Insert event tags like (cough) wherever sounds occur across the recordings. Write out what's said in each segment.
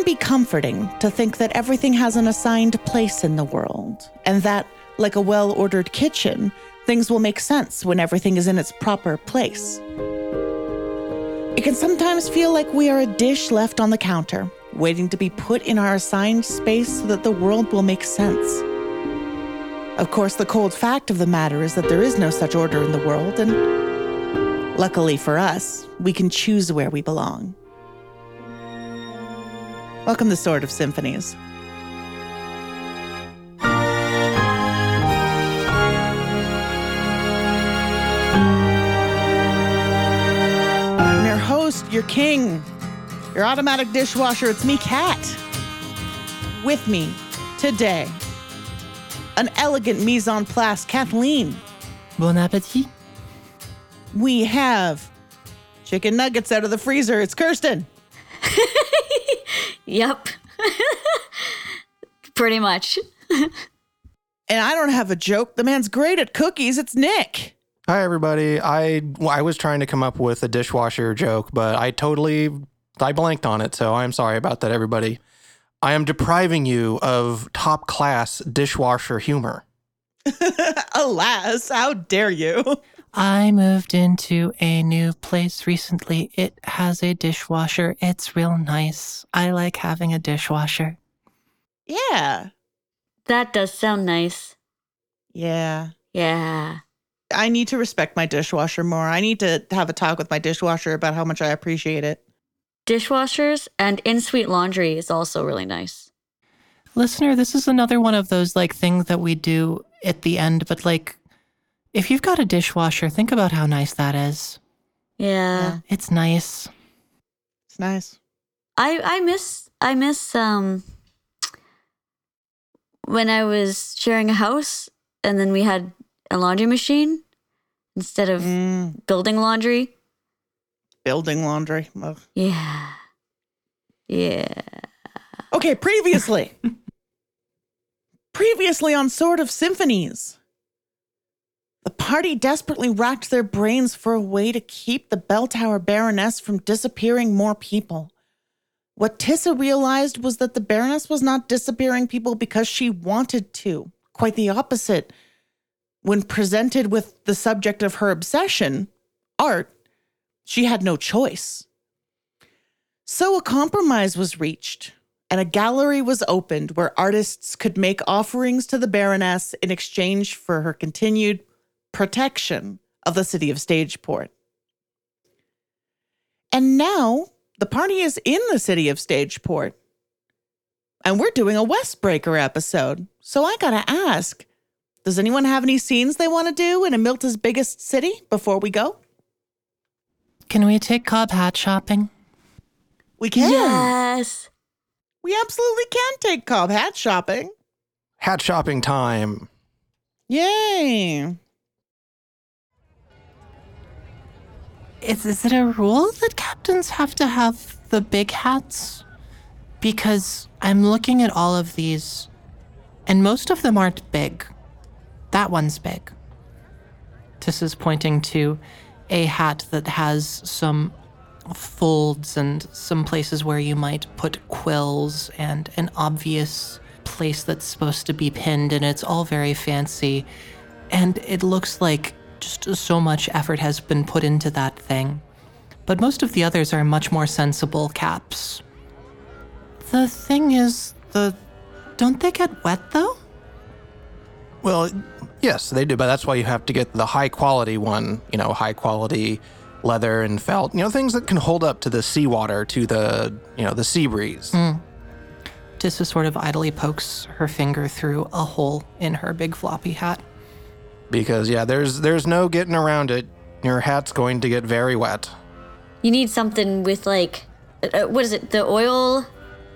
can be comforting to think that everything has an assigned place in the world, and that, like a well ordered kitchen, things will make sense when everything is in its proper place. It can sometimes feel like we are a dish left on the counter, waiting to be put in our assigned space so that the world will make sense. Of course, the cold fact of the matter is that there is no such order in the world, and luckily for us, we can choose where we belong. Welcome to Sword of Symphonies. I'm your host, your king, your automatic dishwasher. It's me, Kat. With me today, an elegant mise en place, Kathleen. Bon appetit. We have chicken nuggets out of the freezer. It's Kirsten. Yep. (laughs) Pretty much. (laughs) And I don't have a joke. The man's great at cookies. It's Nick. Hi everybody. I I was trying to come up with a dishwasher joke, but I totally I blanked on it, so I'm sorry about that everybody. I am depriving you of top class dishwasher humor. (laughs) Alas, how dare you? I moved into a new place recently. It has a dishwasher. It's real nice. I like having a dishwasher. Yeah. That does sound nice. Yeah. Yeah. I need to respect my dishwasher more. I need to have a talk with my dishwasher about how much I appreciate it. Dishwashers and in suite laundry is also really nice. Listener, this is another one of those like things that we do at the end, but like if you've got a dishwasher, think about how nice that is. Yeah. It's nice. It's nice. I I miss I miss um when I was sharing a house and then we had a laundry machine instead of Mm, building laundry. building laundry. Ugh. Yeah. Yeah. Okay, previously. (laughs) previously on Sword of Symphonies. Party desperately racked their brains for a way to keep the Bell Tower Baroness from disappearing more people. What Tissa realized was that the Baroness was not disappearing people because she wanted to. Quite the opposite. When presented with the subject of her obsession, art, she had no choice. So a compromise was reached, and a gallery was opened where artists could make offerings to the Baroness in exchange for her continued protection of the city of Stageport. And now the party is in the city of Stageport. And we're doing a Westbreaker episode. So I gotta ask does anyone have any scenes they want to do in Amilta's biggest city before we go? Can we take Cobb hat shopping? We can. Yes. We absolutely can take Cobb hat shopping. Hat shopping time. Yay. Is, is it a rule that captains have to have the big hats? Because I'm looking at all of these, and most of them aren't big. That one's big. This is pointing to a hat that has some folds and some places where you might put quills and an obvious place that's supposed to be pinned, and it's all very fancy. And it looks like just so much effort has been put into that thing. But most of the others are much more sensible caps. The thing is, the don't they get wet though? Well, yes, they do, but that's why you have to get the high quality one, you know, high quality leather and felt, you know, things that can hold up to the seawater, to the, you know, the sea breeze. Hmm. Tissa sort of idly pokes her finger through a hole in her big floppy hat. Because yeah, there's there's no getting around it. Your hat's going to get very wet. You need something with like uh, what is it? The oil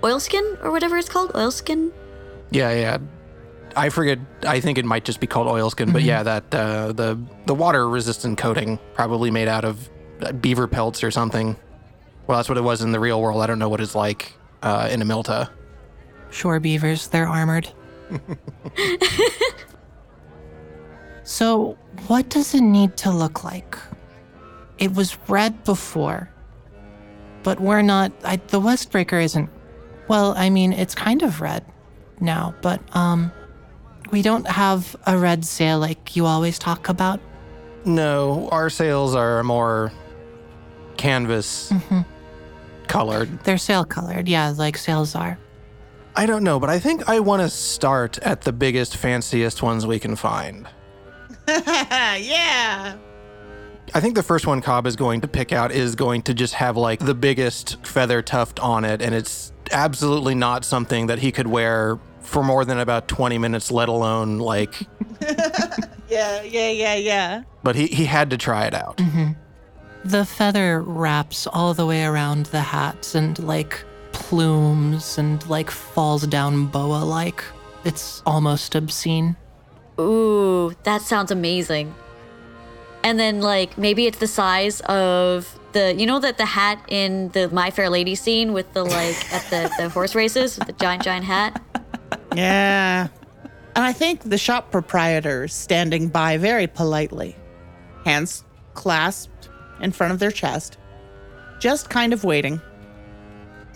oilskin or whatever it's called? Oilskin? Yeah, yeah. I forget. I think it might just be called oilskin, but yeah, that uh, the the water resistant coating, probably made out of uh, beaver pelts or something. Well, that's what it was in the real world. I don't know what it's like uh, in Amilta. Shore beavers, they're armored. (laughs) so, what does it need to look like? It was red before, but we're not. I, the Westbreaker isn't Well, I mean, it's kind of red now, but um we don't have a red sail like you always talk about. No, our sails are more canvas colored. They're sail colored, yeah, like sails are. I don't know, but I think I want to start at the biggest, fanciest ones we can find. (laughs) yeah. I think the first one Cobb is going to pick out is going to just have like the biggest feather tuft on it, and it's absolutely not something that he could wear for more than about 20 minutes, let alone like, (laughs) Yeah, yeah, yeah, yeah. but he, he had to try it out. Mm-hmm. The feather wraps all the way around the hat and like plumes and like falls down boa like. It's almost obscene. Ooh, that sounds amazing. And then like maybe it's the size of the you know that the hat in the My Fair Lady scene with the like at the, (laughs) the horse races with the giant giant hat. Yeah. And I think the shop proprietor is standing by very politely, hands clasped in front of their chest, just kind of waiting.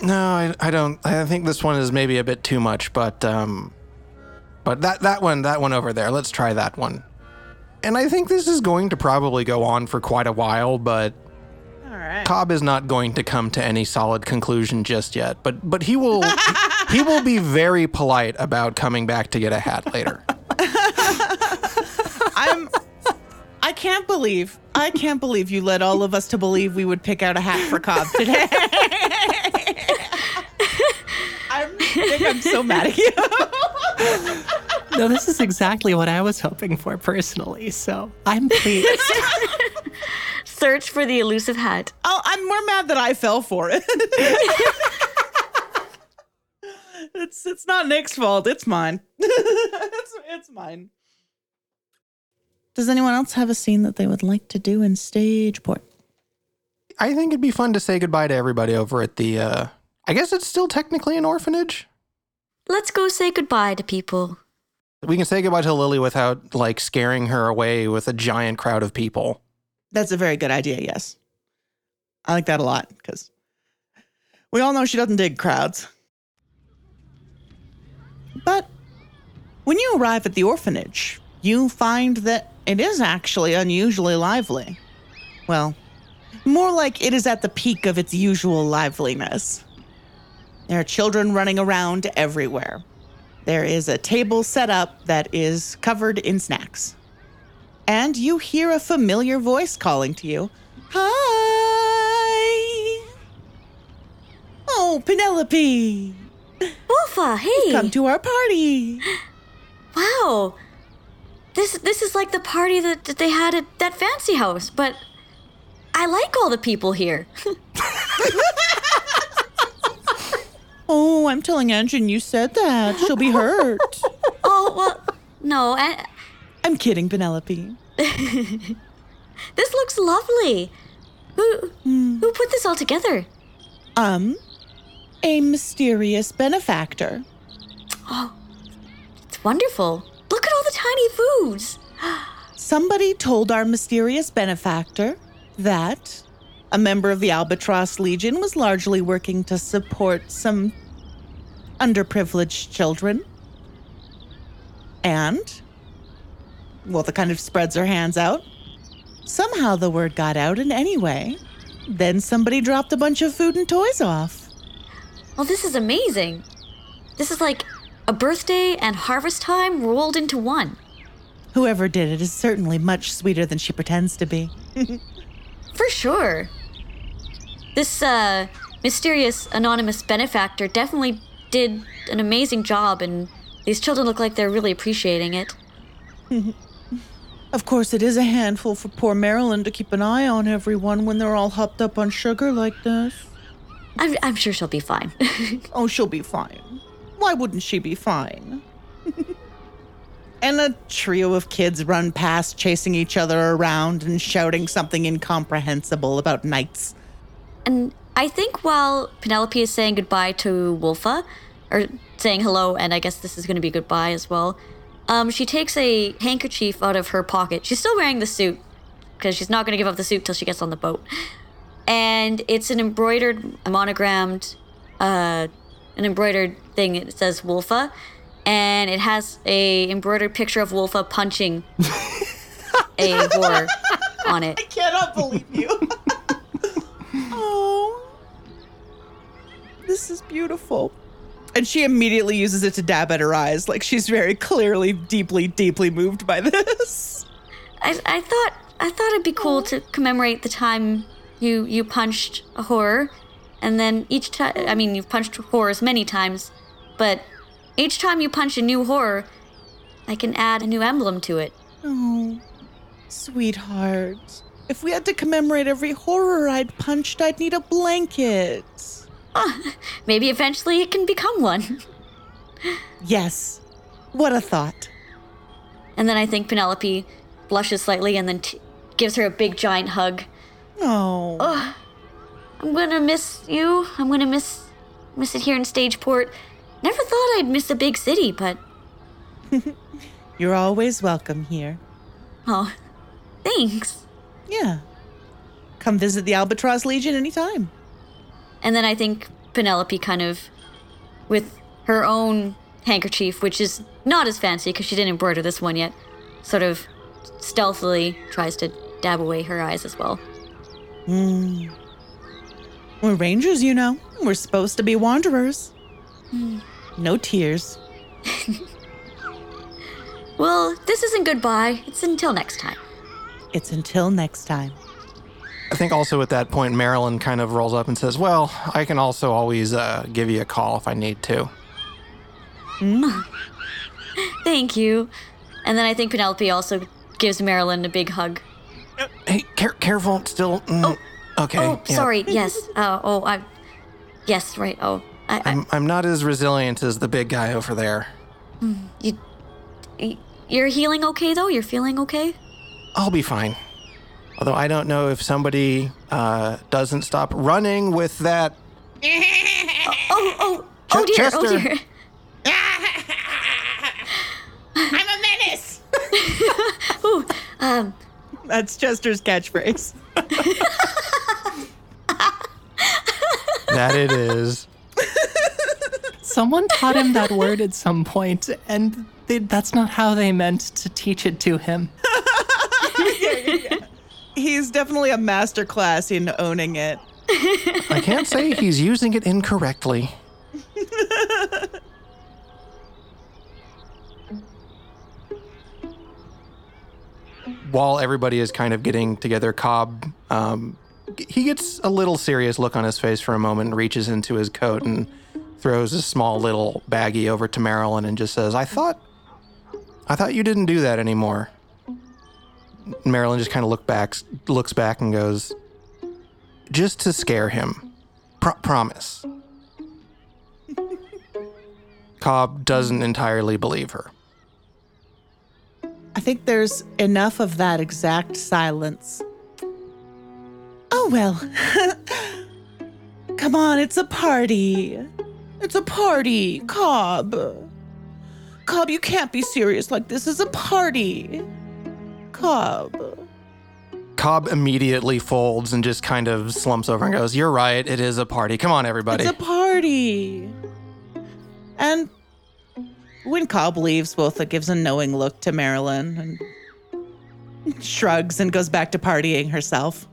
No, I, I don't. I think this one is maybe a bit too much, but um, but that that one that one over there. Let's try that one. And I think this is going to probably go on for quite a while, but right. Cobb is not going to come to any solid conclusion just yet. But but he will he will be very polite about coming back to get a hat later. (laughs) I'm. I can't believe. I can't believe you led all of us to believe we would pick out a hat for Cobb today. (laughs) I think I'm so mad at you. (laughs) No, this is exactly what I was hoping for personally, so I'm pleased. (laughs) Search for the elusive hat. Oh, I'm more mad that I fell for it. (laughs) it's it's not Nick's fault. It's mine. (laughs) it's, it's mine. Does anyone else have a scene that they would like to do in Stageport? I think it'd be fun to say goodbye to everybody over at the. Uh, I guess it's still technically an orphanage. Let's go say goodbye to people. We can say goodbye to Lily without like scaring her away with a giant crowd of people. That's a very good idea. Yes, I like that a lot because we all know she doesn't dig crowds. But when you arrive at the orphanage, you find that it is actually unusually lively. Well, more like it is at the peak of its usual liveliness. There are children running around everywhere. There is a table set up that is covered in snacks. And you hear a familiar voice calling to you Hi! Oh, Penelope! Wolfa, hey! Come to our party! wow. This this is like the party that, that they had at that fancy house, but I like all the people here. (laughs) Oh, I'm telling Engine you said that. She'll be hurt. (laughs) oh, well, no, I, I'm kidding, Penelope. this looks lovely. Who who put this all together? Um, a mysterious benefactor. Oh, it's wonderful. Look at all the tiny foods. (gasps) Somebody told our mysterious benefactor that a member of the Albatross Legion was largely working to support some underprivileged children. And, well, the kind of spreads her hands out. Somehow the word got out, and anyway, then somebody dropped a bunch of food and toys off. Well, this is amazing. This is like a birthday and harvest time rolled into one. Whoever did it is certainly much sweeter than she pretends to be. (laughs) For sure. This uh, mysterious anonymous benefactor definitely did an amazing job, and these children look like they're really appreciating it. (laughs) Of course, it is a handful for poor Marilyn to keep an eye on everyone when they're all hopped up on sugar like this. I'm, I'm sure she'll be fine. (laughs) Oh, she'll be fine. Why wouldn't she be fine? (laughs) and a trio of kids run past, chasing each other around and shouting something incomprehensible about knights. And I think while Penelope is saying goodbye to Wolfa, or saying hello, and I guess this is going to be goodbye as well, um, she takes a handkerchief out of her pocket. She's still wearing the suit because she's not going to give up the suit till she gets on the boat. And it's an embroidered, monogrammed uh, an embroidered thing. It says Wolfa, and it has a embroidered picture of Wolfa punching (laughs) a horror on it. I cannot believe you. (laughs) oh. This is beautiful. And she immediately uses it to dab at her eyes. Like she's very clearly, deeply, deeply moved by this. I, I thought I thought it'd be cool to commemorate the time you you punched a horror, and then each time I mean you've punched horrors many times, but each time you punch a new horror, I can add a new emblem to it. Oh, sweetheart. If we had to commemorate every horror I'd punched, I'd need a blanket. Ah, maybe eventually it can become one. Yes. What a thought. And then I think Penelope blushes slightly and then t- gives her a big giant hug. Oh. I'm gonna miss you. I'm gonna miss miss it here in Stageport. Never thought I'd miss a big city, but (laughs) You're always welcome here. oh, thanks. Yeah. Come visit the Albatross Legion anytime. And then I think Penelope kind of, with her own handkerchief, which is not as fancy because she didn't embroider this one yet, sort of stealthily tries to dab away her eyes as well. Hmm. We're rangers, you know. We're supposed to be wanderers. Hmm. No tears. (laughs) Well, this isn't goodbye. It's until next time. It's until next time. I think also at that point, Marilyn kind of rolls up and says, Well, I can also always uh, give you a call if I need to. (laughs) Thank you. And then I think Penelope also gives Marilyn a big hug. Hey, care- careful, still. mm, okay. Oh, yeah. sorry. Yes. Uh, oh, I. Yes, right. Oh, I, I, I'm, I'm not as resilient as the big guy over there. you, you're healing okay though. You're feeling okay. I'll be fine. Although I don't know if somebody uh, doesn't stop running with that. (laughs) Oh, oh, Ch- oh dear. Oh Chester. dear. (laughs) I'm a menace! (laughs) Um, That's Chester's catchphrase. That it is. Someone taught him that word at some point, and they, that's not how they meant to teach it to him. (laughs) He's definitely a master class in owning it. I can't say he's using it incorrectly. While everybody is kind of getting together, Cobb, um, he gets a little serious look on his face for a moment, reaches into his coat and throws a small little baggie over to Marilyn and just says, "I thought, I thought you didn't do that anymore." Marilyn just kind of look back, looks back and goes, just to scare him. Pro- promise. (laughs) Cobb doesn't entirely believe her. I think there's enough of that exact silence. Oh, well. (laughs) Come on, it's a party. It's a party, Cobb. Cobb, you can't be serious like this. is a party. Cobb. Cobb immediately folds and just kind of slumps over and goes, You're right, it is a party. Come on, everybody. It's a party. And when Cobb leaves, Wiltha gives a knowing look to Marilyn and shrugs and goes back to partying herself.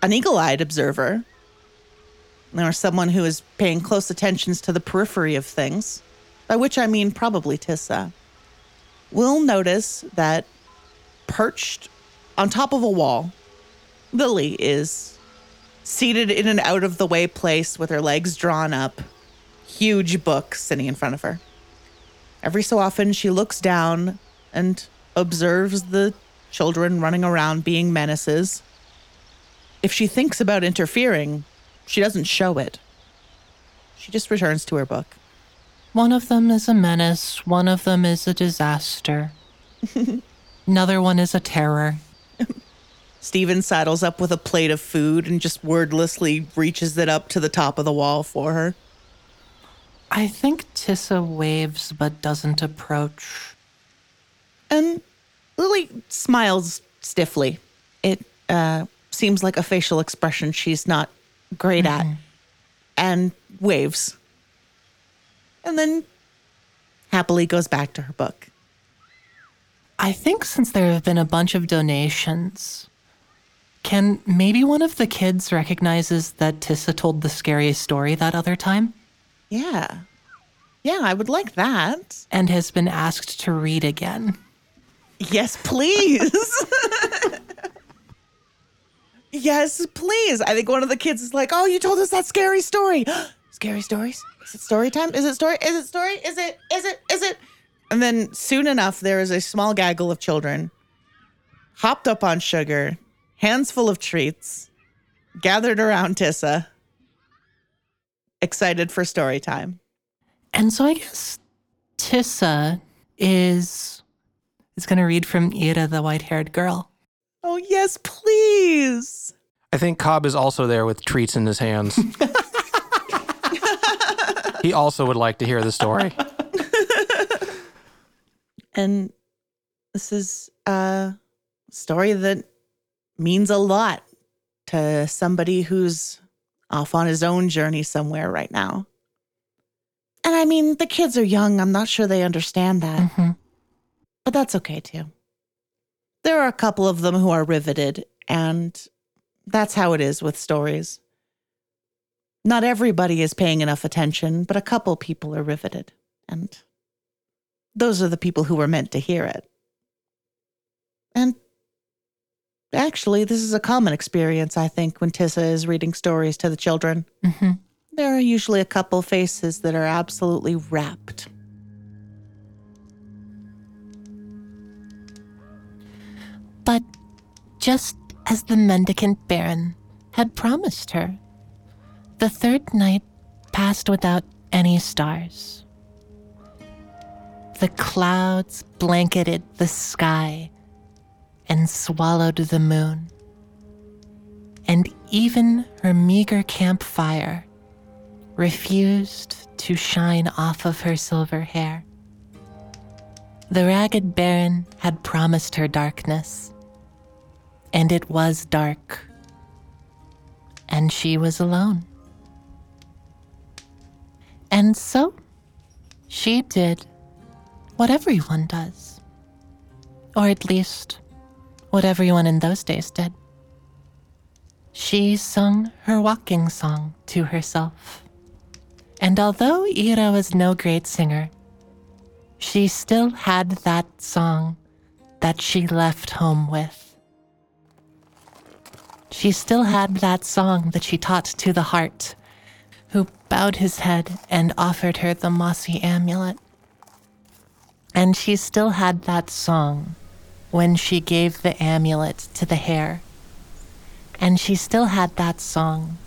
An eagle eyed observer, or someone who is paying close attentions to the periphery of things, by which I mean probably Tissa, will notice that perched on top of a wall, Lily is seated in an out of the way place with her legs drawn up, huge book sitting in front of her. Every so often, she looks down and observes the children running around being menaces. If she thinks about interfering, she doesn't show it. She just returns to her book. One of them is a menace, one of them is a disaster. (laughs) Another one is a terror. Stephen saddles up with a plate of food and just wordlessly reaches it up to the top of the wall for her. I think Tissa waves but doesn't approach. And Lily smiles stiffly. It uh, seems like a facial expression she's not great at, and waves. And then happily goes back to her book. I think since there have been a bunch of donations, can maybe one of the kids recognizes that Tissa told the scariest story that other time Yeah. Yeah, I would like that. and has been asked to read again? Yes, please. (laughs) yes, please. I think one of the kids is like, "Oh, you told us that scary story. Scary stories? Is it story time? Is it story? Is it story? Is it? Is it? Is it?" And then soon enough, there is a small gaggle of children hopped up on sugar, hands full of treats, gathered around Tissa, excited for story time. And so I guess Tissa is is going to read from Ira, the white-haired girl. Oh, yes, please. I think Cobb is also there with treats in his hands. (laughs) he also would like to hear the story. And this is a story that means a lot to somebody who's off on his own journey somewhere right now. And I mean, the kids are young. I'm not sure they understand that, Mhm. but that's okay too. There are a couple of them who are riveted, and that's how it is with stories. Not everybody is paying enough attention, but a couple people are riveted. And those are the people who were meant to hear it. And actually, this is a common experience, I think, when Tissa is reading stories to the children. Mhm. There are usually a couple faces that are absolutely rapt. But just as the mendicant baron had promised her, the third night passed without any stars. The clouds blanketed the sky and swallowed the moon. And even her meager campfire refused to shine off of her silver hair. The ragged baron had promised her darkness, and it was dark, and she was alone. And so she did what everyone does, or at least what everyone in those days did. She sung her walking song to herself. And although Ira was no great singer, she still had that song that she left home with. She still had that song that she taught to the hart, who bowed his head and offered her the mossy amulet. And she still had that song when she gave the amulet to the hare. And she still had that song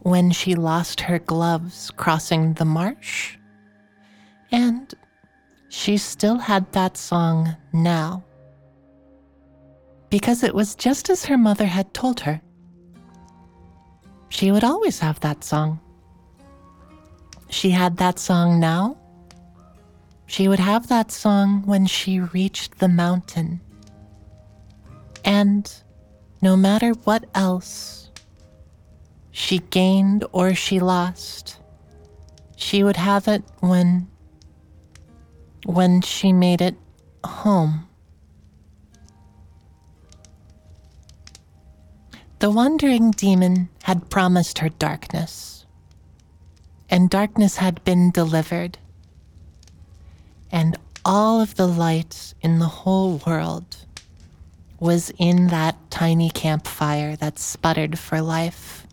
when she lost her gloves crossing the marsh. And she still had that song now. Because it was just as her mother had told her. She would always have that song. She had that song now. She would have that song when she reached the mountain. And no matter what else she gained or she lost, she would have it when when she made it home. The wandering demon had promised her darkness, and darkness had been delivered, and all of the light in the whole world was in that tiny campfire that sputtered for life.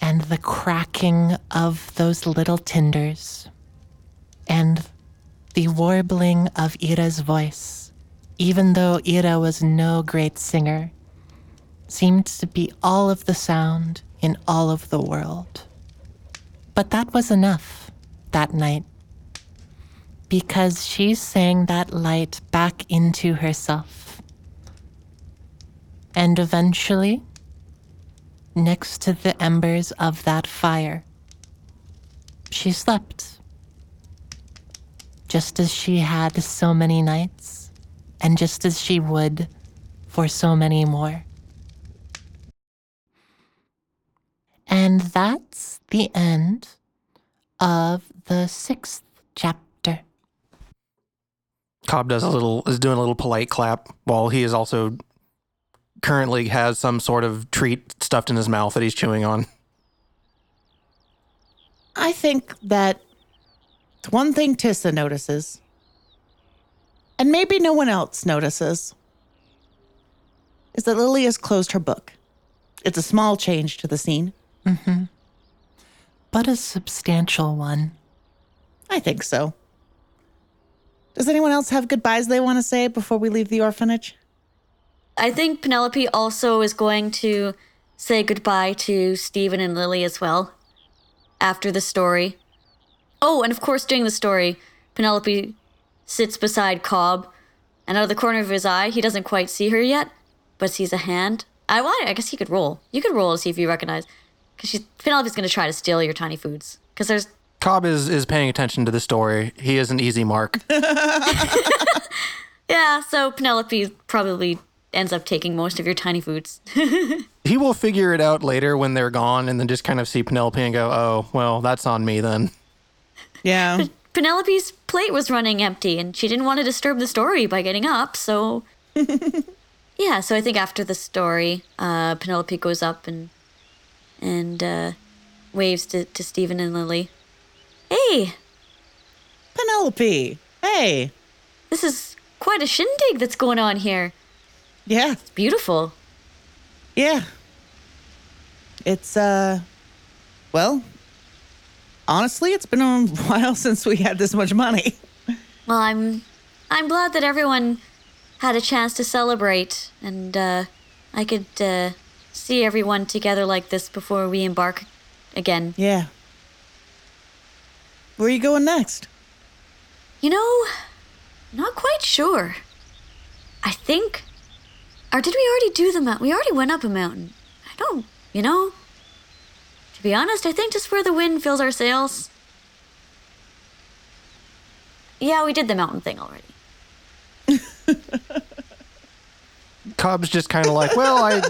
And the cracking of those little tinders, and the warbling of Ira's voice, even though Ira was no great singer, seemed to be all of the sound in all of the world. But that was enough that night, because she sang that light back into herself. And eventually, next to the embers of that fire, she slept just as she had so many nights, and just as she would for so many more. And that's the end of the sixth chapter. Cobb does a little is doing a little polite clap while he is also currently has some sort of treat stuffed in his mouth that he's chewing on. I think that one thing Tissa notices, and maybe no one else notices, is that Lily has closed her book. It's a small change to the scene. Mm-hmm. But a substantial one. I think so. Does anyone else have goodbyes they want to say before we leave the orphanage? I think Penelope also is going to say goodbye to Stephen and Lily as well after the story. Oh, and of course, during the story, Penelope sits beside Cobb, and out of the corner of his eye, he doesn't quite see her yet, but sees a hand. I want. I guess he could roll. You could roll to see if you recognize, because she's Penelope's going to try to steal your tiny foods. Because there's Cobb is is paying attention to the story. He is an easy mark. (laughs) yeah. So Penelope probably ends up taking most of your tiny foods. (laughs) he will figure it out later when they're gone and then just kind of see Penelope and go, "Oh, well, that's on me then." Yeah. Penelope's plate was running empty and she didn't want to disturb the story by getting up, so (laughs) Yeah, so I think after the story, uh, Penelope goes up and and uh, waves to, to Stephen and Lily. Hey, Penelope. Hey. this is quite a shindig that's going on here. Yeah. It's beautiful. Yeah. It's, uh, well, honestly, it's been a while (laughs) since we had this much money. Well, I'm I'm glad that everyone had a chance to celebrate, and uh, I could uh, see everyone together like this before we embark again. Yeah. Where are you going next? You know, not quite sure. I think. Or did we already do the mountain? We already went up a mountain. I don't, you know. To be honest, I think just where the wind fills our sails. Yeah, we did the mountain thing already. (laughs) Cobb's just kind of like, "Well, I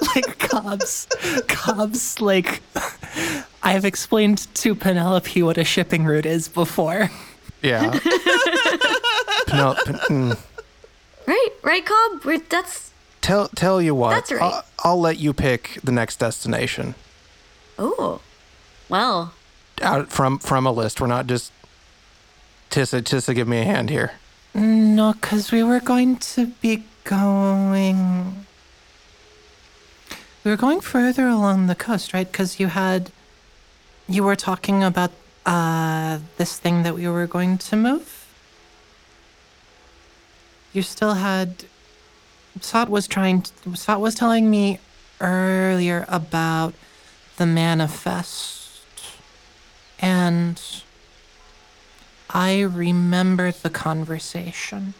(laughs) like Cobb's Cobb's like I've explained to Penelope what a shipping route is before. yeah." (laughs) Penel- Pen- mm. Right, right, Cobb? We're, that's. Tell tell you what, That's right. I'll, I'll let you pick the next destination Oh. Well, out from from a list. We're not just Tissa Tissa. Give me a hand here. No, because we were going to be going. We were going further along the coast, right? Because you had. You were talking about uh, this thing that we were going to move. You still had. Sot was trying. To, Sot was telling me earlier about the manifest. And. I remembered the conversation.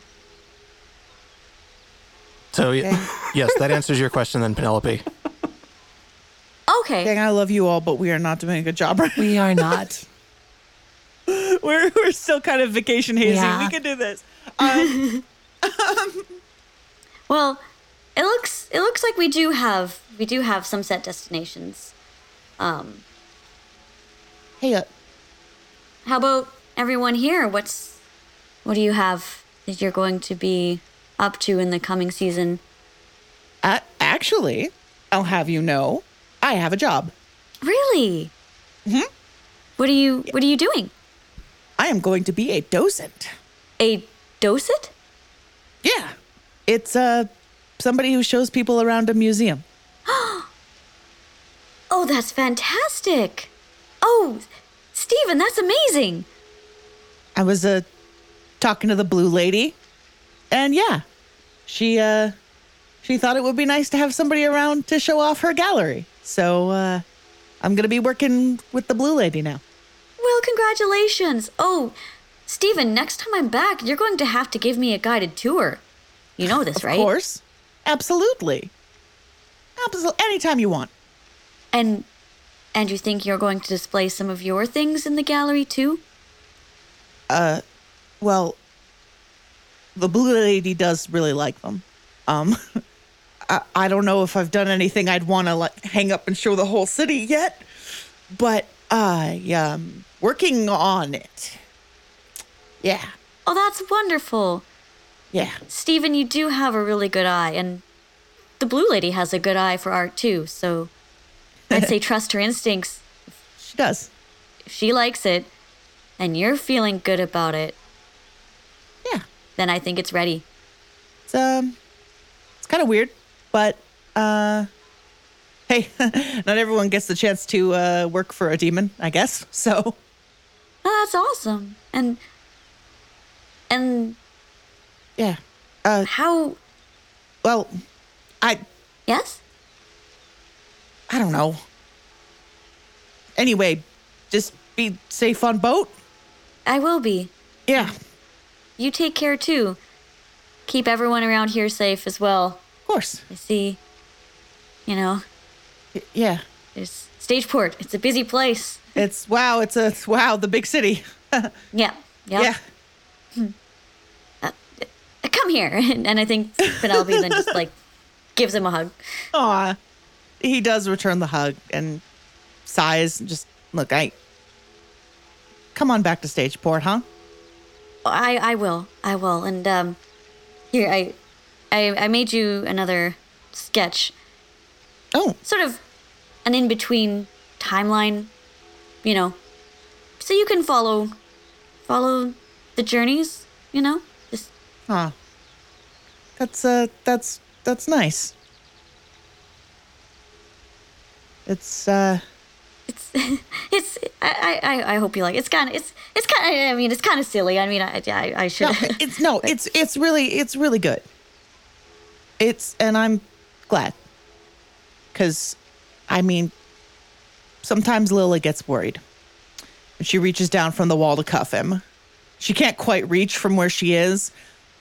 So y- (laughs) yes, that answers your question then, Penelope. Okay. Gang, I love you all, but we are not doing a good job right We are not. (laughs) we're, we're still kind of vacation hazy. Yeah. We can do this. (laughs) Um, Well, it looks it looks like we do have we do have some set destinations. Um, hey, uh, how about everyone here? What's what do you have that you're going to be up to in the coming season? uh, actually, I'll have you know, I have a job. Really? Mhm. What are you What are you doing? I am going to be a docent. A docet? Yeah. It's uh somebody who shows people around a museum. (gasps) Oh, that's fantastic! Oh, Stephen, that's amazing. I was uh talking to the blue lady. And yeah, she uh she thought it would be nice to have somebody around to show off her gallery. So uh I'm going to be working with the blue lady now. Well, congratulations. Oh, Stephen, next time I'm back, you're going to have to give me a guided tour. You know this, Of right? Of course. Absolutely. Absolutely. Anytime you want. And and you think you're going to display some of your things in the gallery too? Uh well, the blue lady does really like them. Um (laughs) I, I don't know if I've done anything I'd want to like hang up and show the whole city yet, but I am working on it. Yeah, Oh, that's wonderful. yeah. Stephen, you do have a really good eye, and the blue lady has a good eye for art too, so I'd say (laughs) trust her instincts. She does. If she likes it, and you're feeling good about it, Yeah. then I think it's ready. It's um, it's kind of weird, but uh, hey, (laughs) not everyone gets the chance to uh work for a demon, I guess. (laughs) So Oh, that's awesome. And and yeah. Uh, how well, I yes? I don't know. Anyway, just be safe on boat. I will be. Yeah, You take care too. Keep everyone around here safe as well. Of course. I see. You know, Y- Yeah. there's Stageport. It's a busy place. (laughs) It's wow. It's a it's, wow. The big city. (laughs) Yeah. Yeah. Hmm. Uh, uh, come here. (laughs) And, and I think Penelope then just like gives him a hug. Aw. He does return the hug and sighs. and Just look. I come on back to Stageport, huh? Oh, I I will. I will. And um here I I I made you another sketch. Oh, Sort of an in-between timeline, you know. So you can follow follow the journeys, you know? Just huh. That's uh. That's that's nice. It's uh. it's (laughs) it's I, I I hope you like it. it's kind of it's it's kind of I mean it's kind of silly I mean I I, I should No, (laughs) it's no, it's it's really it's really good. It's and I'm glad. Cuz I mean sometimes Lily gets worried. She reaches down from the wall to cuff him. She can't quite reach from where she is,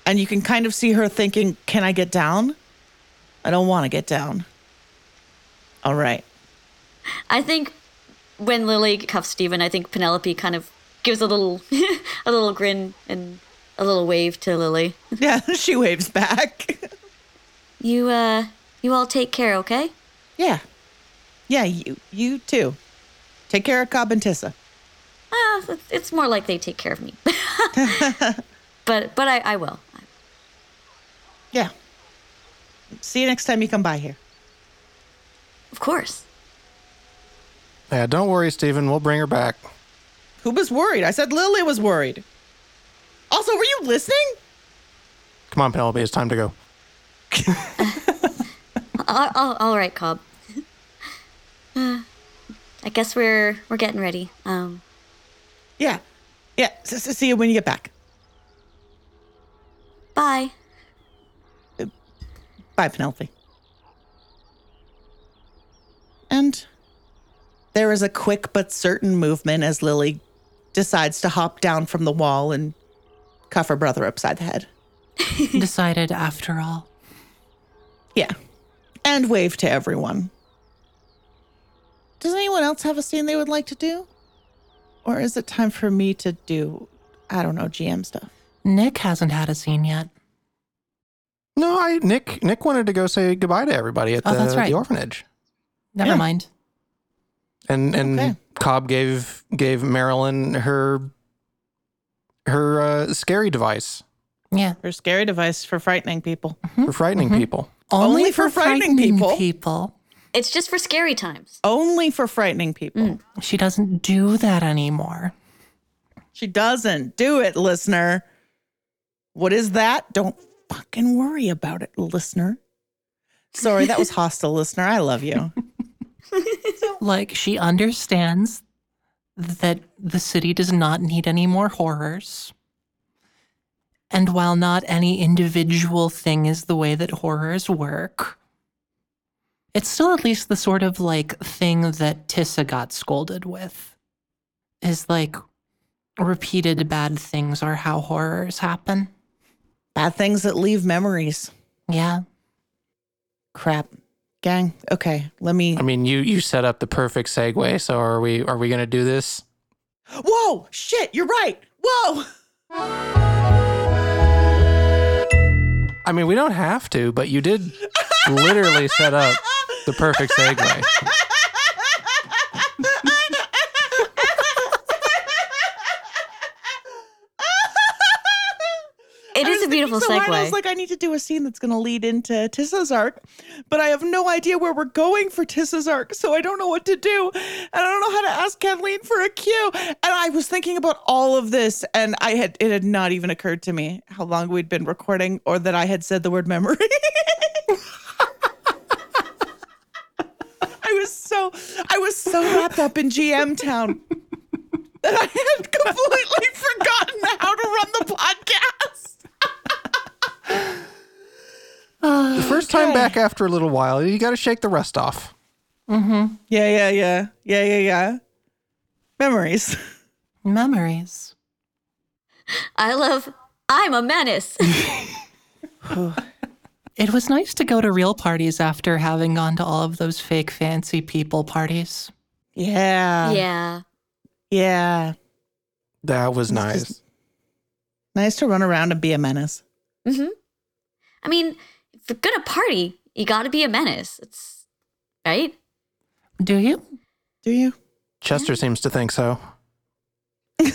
and you can kind of see her thinking, "Can I get down? I don't want to get down." All right. I think when Lily cuffs Stephen I think Penelope kind of gives a little (laughs) a little grin and a little wave to Lily. Yeah, (laughs) she waves back. (laughs) You uh you all take care, okay? yeah. Yeah, you you too. Take care of Cobb and Tissa. Uh, it's- it's more like they take care of me. (laughs) but but I, I will. Yeah. See you next time you come by here. Of course. Yeah, don't worry, Stephen. We'll bring her back. Who was worried? I said Lily was worried. Also, were you listening? Come on, Penelope. It's time to go. (laughs) Uh, all, all right, Cobb. Uh, (sighs) I guess we're we're getting ready. Um, Yeah. Yeah. S- s- see you when you get back. bye. Bye, Penelope. And there is a quick but certain movement as Lily decides to hop down from the wall and cuff her brother upside the head. (laughs) Decided after all. Yeah. And wave to everyone. Does anyone else have a scene they would like to do? Or is it time for me to do, I don't know, GM stuff? Nick hasn't had a scene yet. No, I Nick Nick wanted to go say goodbye to everybody at Oh, the, that's right. the orphanage, Never Yeah. mind. and and Okay. Cobb gave gave Marilyn her her uh, scary device Yeah. Her scary device for frightening people. for frightening people. Only for frightening people. people. It's just for scary times. Only for frightening people. Mm. She doesn't do that anymore. She doesn't do it, listener. What is that? Don't fucking worry about it, listener. Sorry, that was (laughs) hostile, listener. I love you. (laughs) Like, she understands that the city does not need any more horrors. And while not any individual thing is the way that horrors work, it's still at least the sort of like thing that Tissa got scolded with. Is like repeated bad things are how horrors happen. Bad things that leave memories. Yeah. Crap. Gang. Okay, let me. I mean, you you set up the perfect segue. So are we are we gonna do this? Whoa! Shit, you're right. Whoa! I mean, we don't have to, but you did literally set up the perfect segue. It I is was a beautiful so hard, I was like, I need to do a scene that's going to lead into Tissa's arc, but I have no idea where we're going for Tissa's arc, so I don't know what to do, and I don't know how to ask Kathleen for a cue. And I was thinking about all of this, and I had it had not even occurred to me how long we'd been recording, or that I had said the word memory. (laughs) I was so I was so wrapped up in GM Town (laughs) that I had completely forgotten how to run the podcast. The (sighs) first time Okay. back after a little while, you got to shake the rust off. Mm-hmm. Yeah, yeah, yeah. Yeah, yeah, yeah. Memories. (laughs) Memories. I love I'm a menace. (laughs) (sighs) It was nice to go to real parties after having gone to all of those fake fancy people parties. Yeah. yeah. Yeah. That was It's nice. Nice to run around and be a menace. Mm-hmm. I mean, if you're gonna party, you gotta be a menace. It's right? Do you? Do you? Chester seems to think so. (laughs)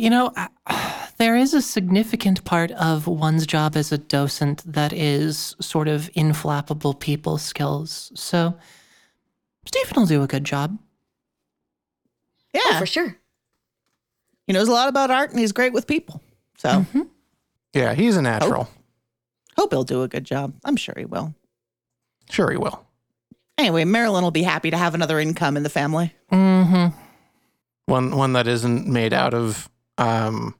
You know, I- there is a significant part of one's job as a docent that is sort of inflappable people skills. So, Stephen will do a good job. Yeah. Oh, for sure. he knows a lot about art and he's great with people. So Mm-hmm. Yeah, he's a natural. hope he'll do a good job. I'm sure he will. Sure, he will. Anyway, Marilyn will be happy to have another income in the family. Mm-hmm. One one that isn't made out of, um,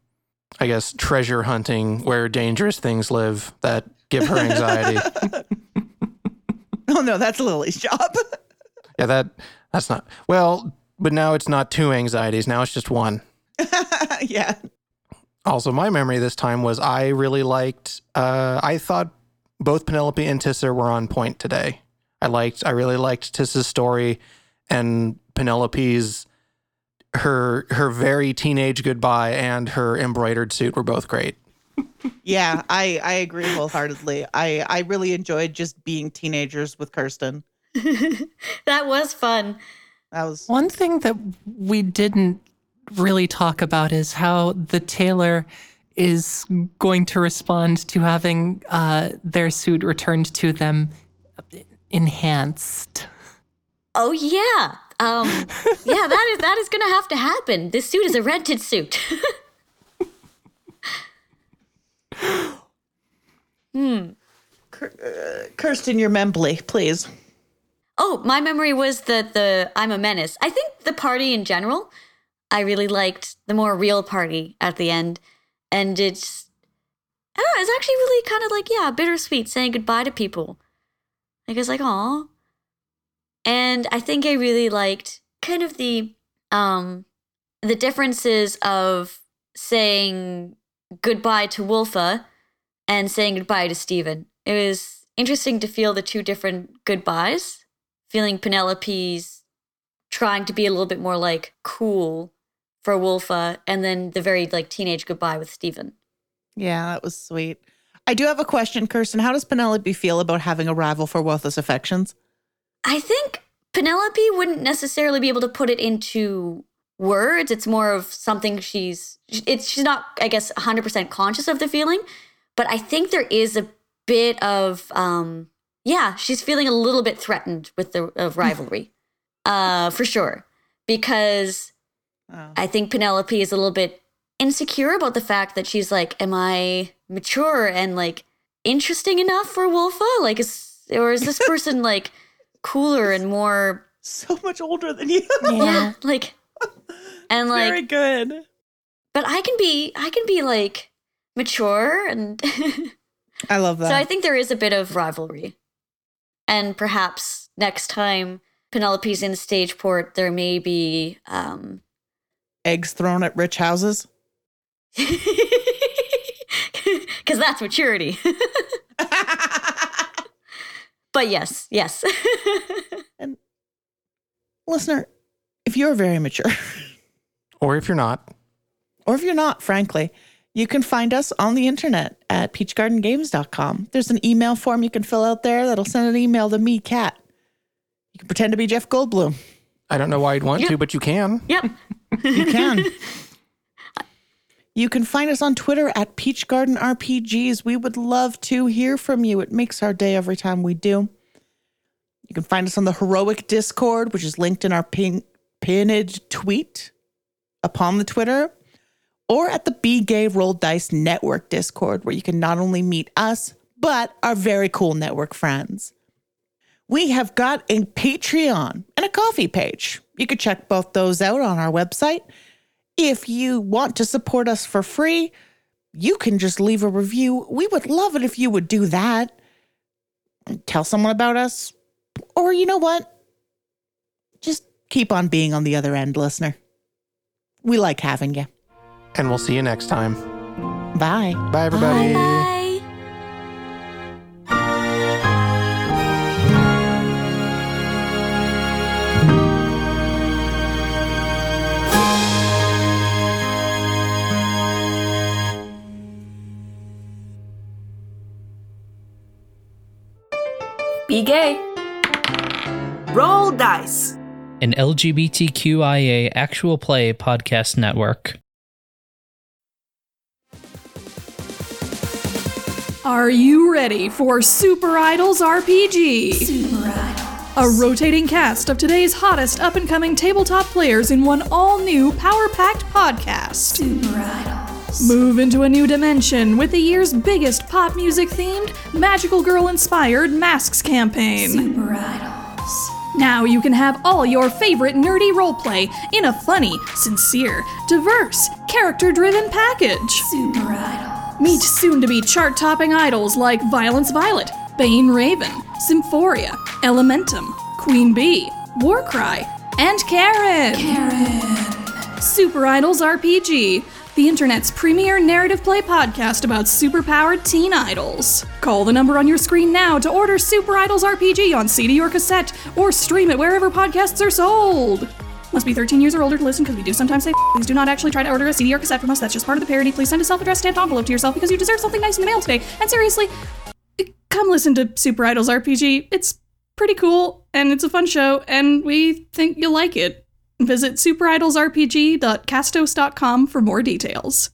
I guess, treasure hunting where dangerous things live that give her anxiety. (laughs) (laughs) Oh no, that's Lily's job. yeah, that that's not well. But now it's not two anxieties. Now it's just one. (laughs) yeah. Also, my memory this time was I really liked. Uh, I thought both Penelope and Tissa were on point today. I liked. I really liked Tissa's story, and Penelope's her her very teenage goodbye and her embroidered suit were both great. Yeah, I, I agree wholeheartedly. I, I really enjoyed just being teenagers with Kirsten. (laughs) That was fun. That was One thing that we didn't really talk about is how the tailor is going to respond to having uh, their suit returned to them enhanced. Oh yeah. Um yeah, that is that is gonna have to happen. This suit is a rented suit. (laughs) Hmm. Kirsten, your membly, please. Oh, my memory was that the I'm a menace. I think the party in general, I really liked the more real party at the end. And it's I know, it's actually really kind of like, yeah, bittersweet saying goodbye to people. Like it's like, aw. And I think I really liked kind of the um the differences of saying goodbye to Wolfa and saying goodbye to Stephen. It was interesting to feel the two different goodbyes. Feeling Penelope's trying to be a little bit more like cool for Wolfa, and then the very like teenage goodbye with Stephen. Yeah, that was sweet. I do have a question, Kirsten. How does Penelope feel about having a rival for Wolfa's Affections? I think Penelope wouldn't necessarily be able to put it into words. It's more of something she's it's she's not I guess 100% conscious of the feeling, but I think there is a bit of um yeah, she's feeling a little bit threatened with the of rivalry. (laughs) uh for sure. Because Oh. I think Penelope is a little bit insecure about the fact that she's like, am I mature and like interesting enough for Wolfa? Like, is or is this (laughs) person like cooler and more? So much older than you. Yeah, (laughs) like, and like, Very good. but I can be, I can be like mature, and I love that. so I think there is a bit of rivalry, and perhaps next time Penelope's in Stageport, there may be. um Eggs thrown at rich houses. (laughs) Because that's maturity. (laughs) but yes, yes. (laughs) And listener, if you're very mature, Or if you're not, or if you're not, frankly, You can find us on the internet at peachgardengames.com. There's an email form you can fill out there that'll send an email to me, Kat. You can pretend to be Jeff Goldblum. I don't know why you'd want Yep. to, but you can. Yep. You can. (laughs) you can find us on Twitter at Peach Garden RPGs. We would love to hear from you. It makes our day every time we do. You can find us on the Heroic Discord, which is linked in our pin- pinned tweet upon the Twitter, or at the Be Gay Roll Dice Network Discord, where you can not only meet us, but our very cool network friends. We have got a Patreon and a Ko-fi page. You could check both those out on our website. If you want to support us for free, you can just leave a review. We would love it if you would do that. Tell someone about us. Or you know what? Just keep on being on the other end, listener. We like having you. And we'll see you next time. Bye. Bye, everybody. Bye. Be gay. Roll dice. an LGBTQIA actual play podcast network. Are you ready for Super Idols RPG? Super Idols. A rotating cast of today's hottest up and coming tabletop players in one all new power packed podcast. Super Idols. Move into a new dimension with the year's biggest pop music themed, magical girl inspired Masks campaign. Super Idols. Now you can have all your favorite nerdy roleplay in a funny, sincere, diverse, character driven package. Super Idols. Meet soon to be chart topping idols like Violence Violet, Bane Raven, Symphoria, Elementum, Queen Bee, Warcry, and Karen. Karen. Super Idols RPG, the internet's premier narrative play podcast about superpowered teen idols. Call the number on your screen now to order Super Idols RPG on CD or cassette, or stream it wherever podcasts are sold. Must be 13 years or older to listen because we do sometimes say please do not actually try to order a CD or cassette from us. That's just part of the parody. Please send a self-addressed stamped envelope to yourself because you deserve something nice in the mail today. And seriously, come listen to Super Idols RPG. It's pretty cool and it's a fun show and we think you'll like it. Visit superidolsrpg.castos.com for more details.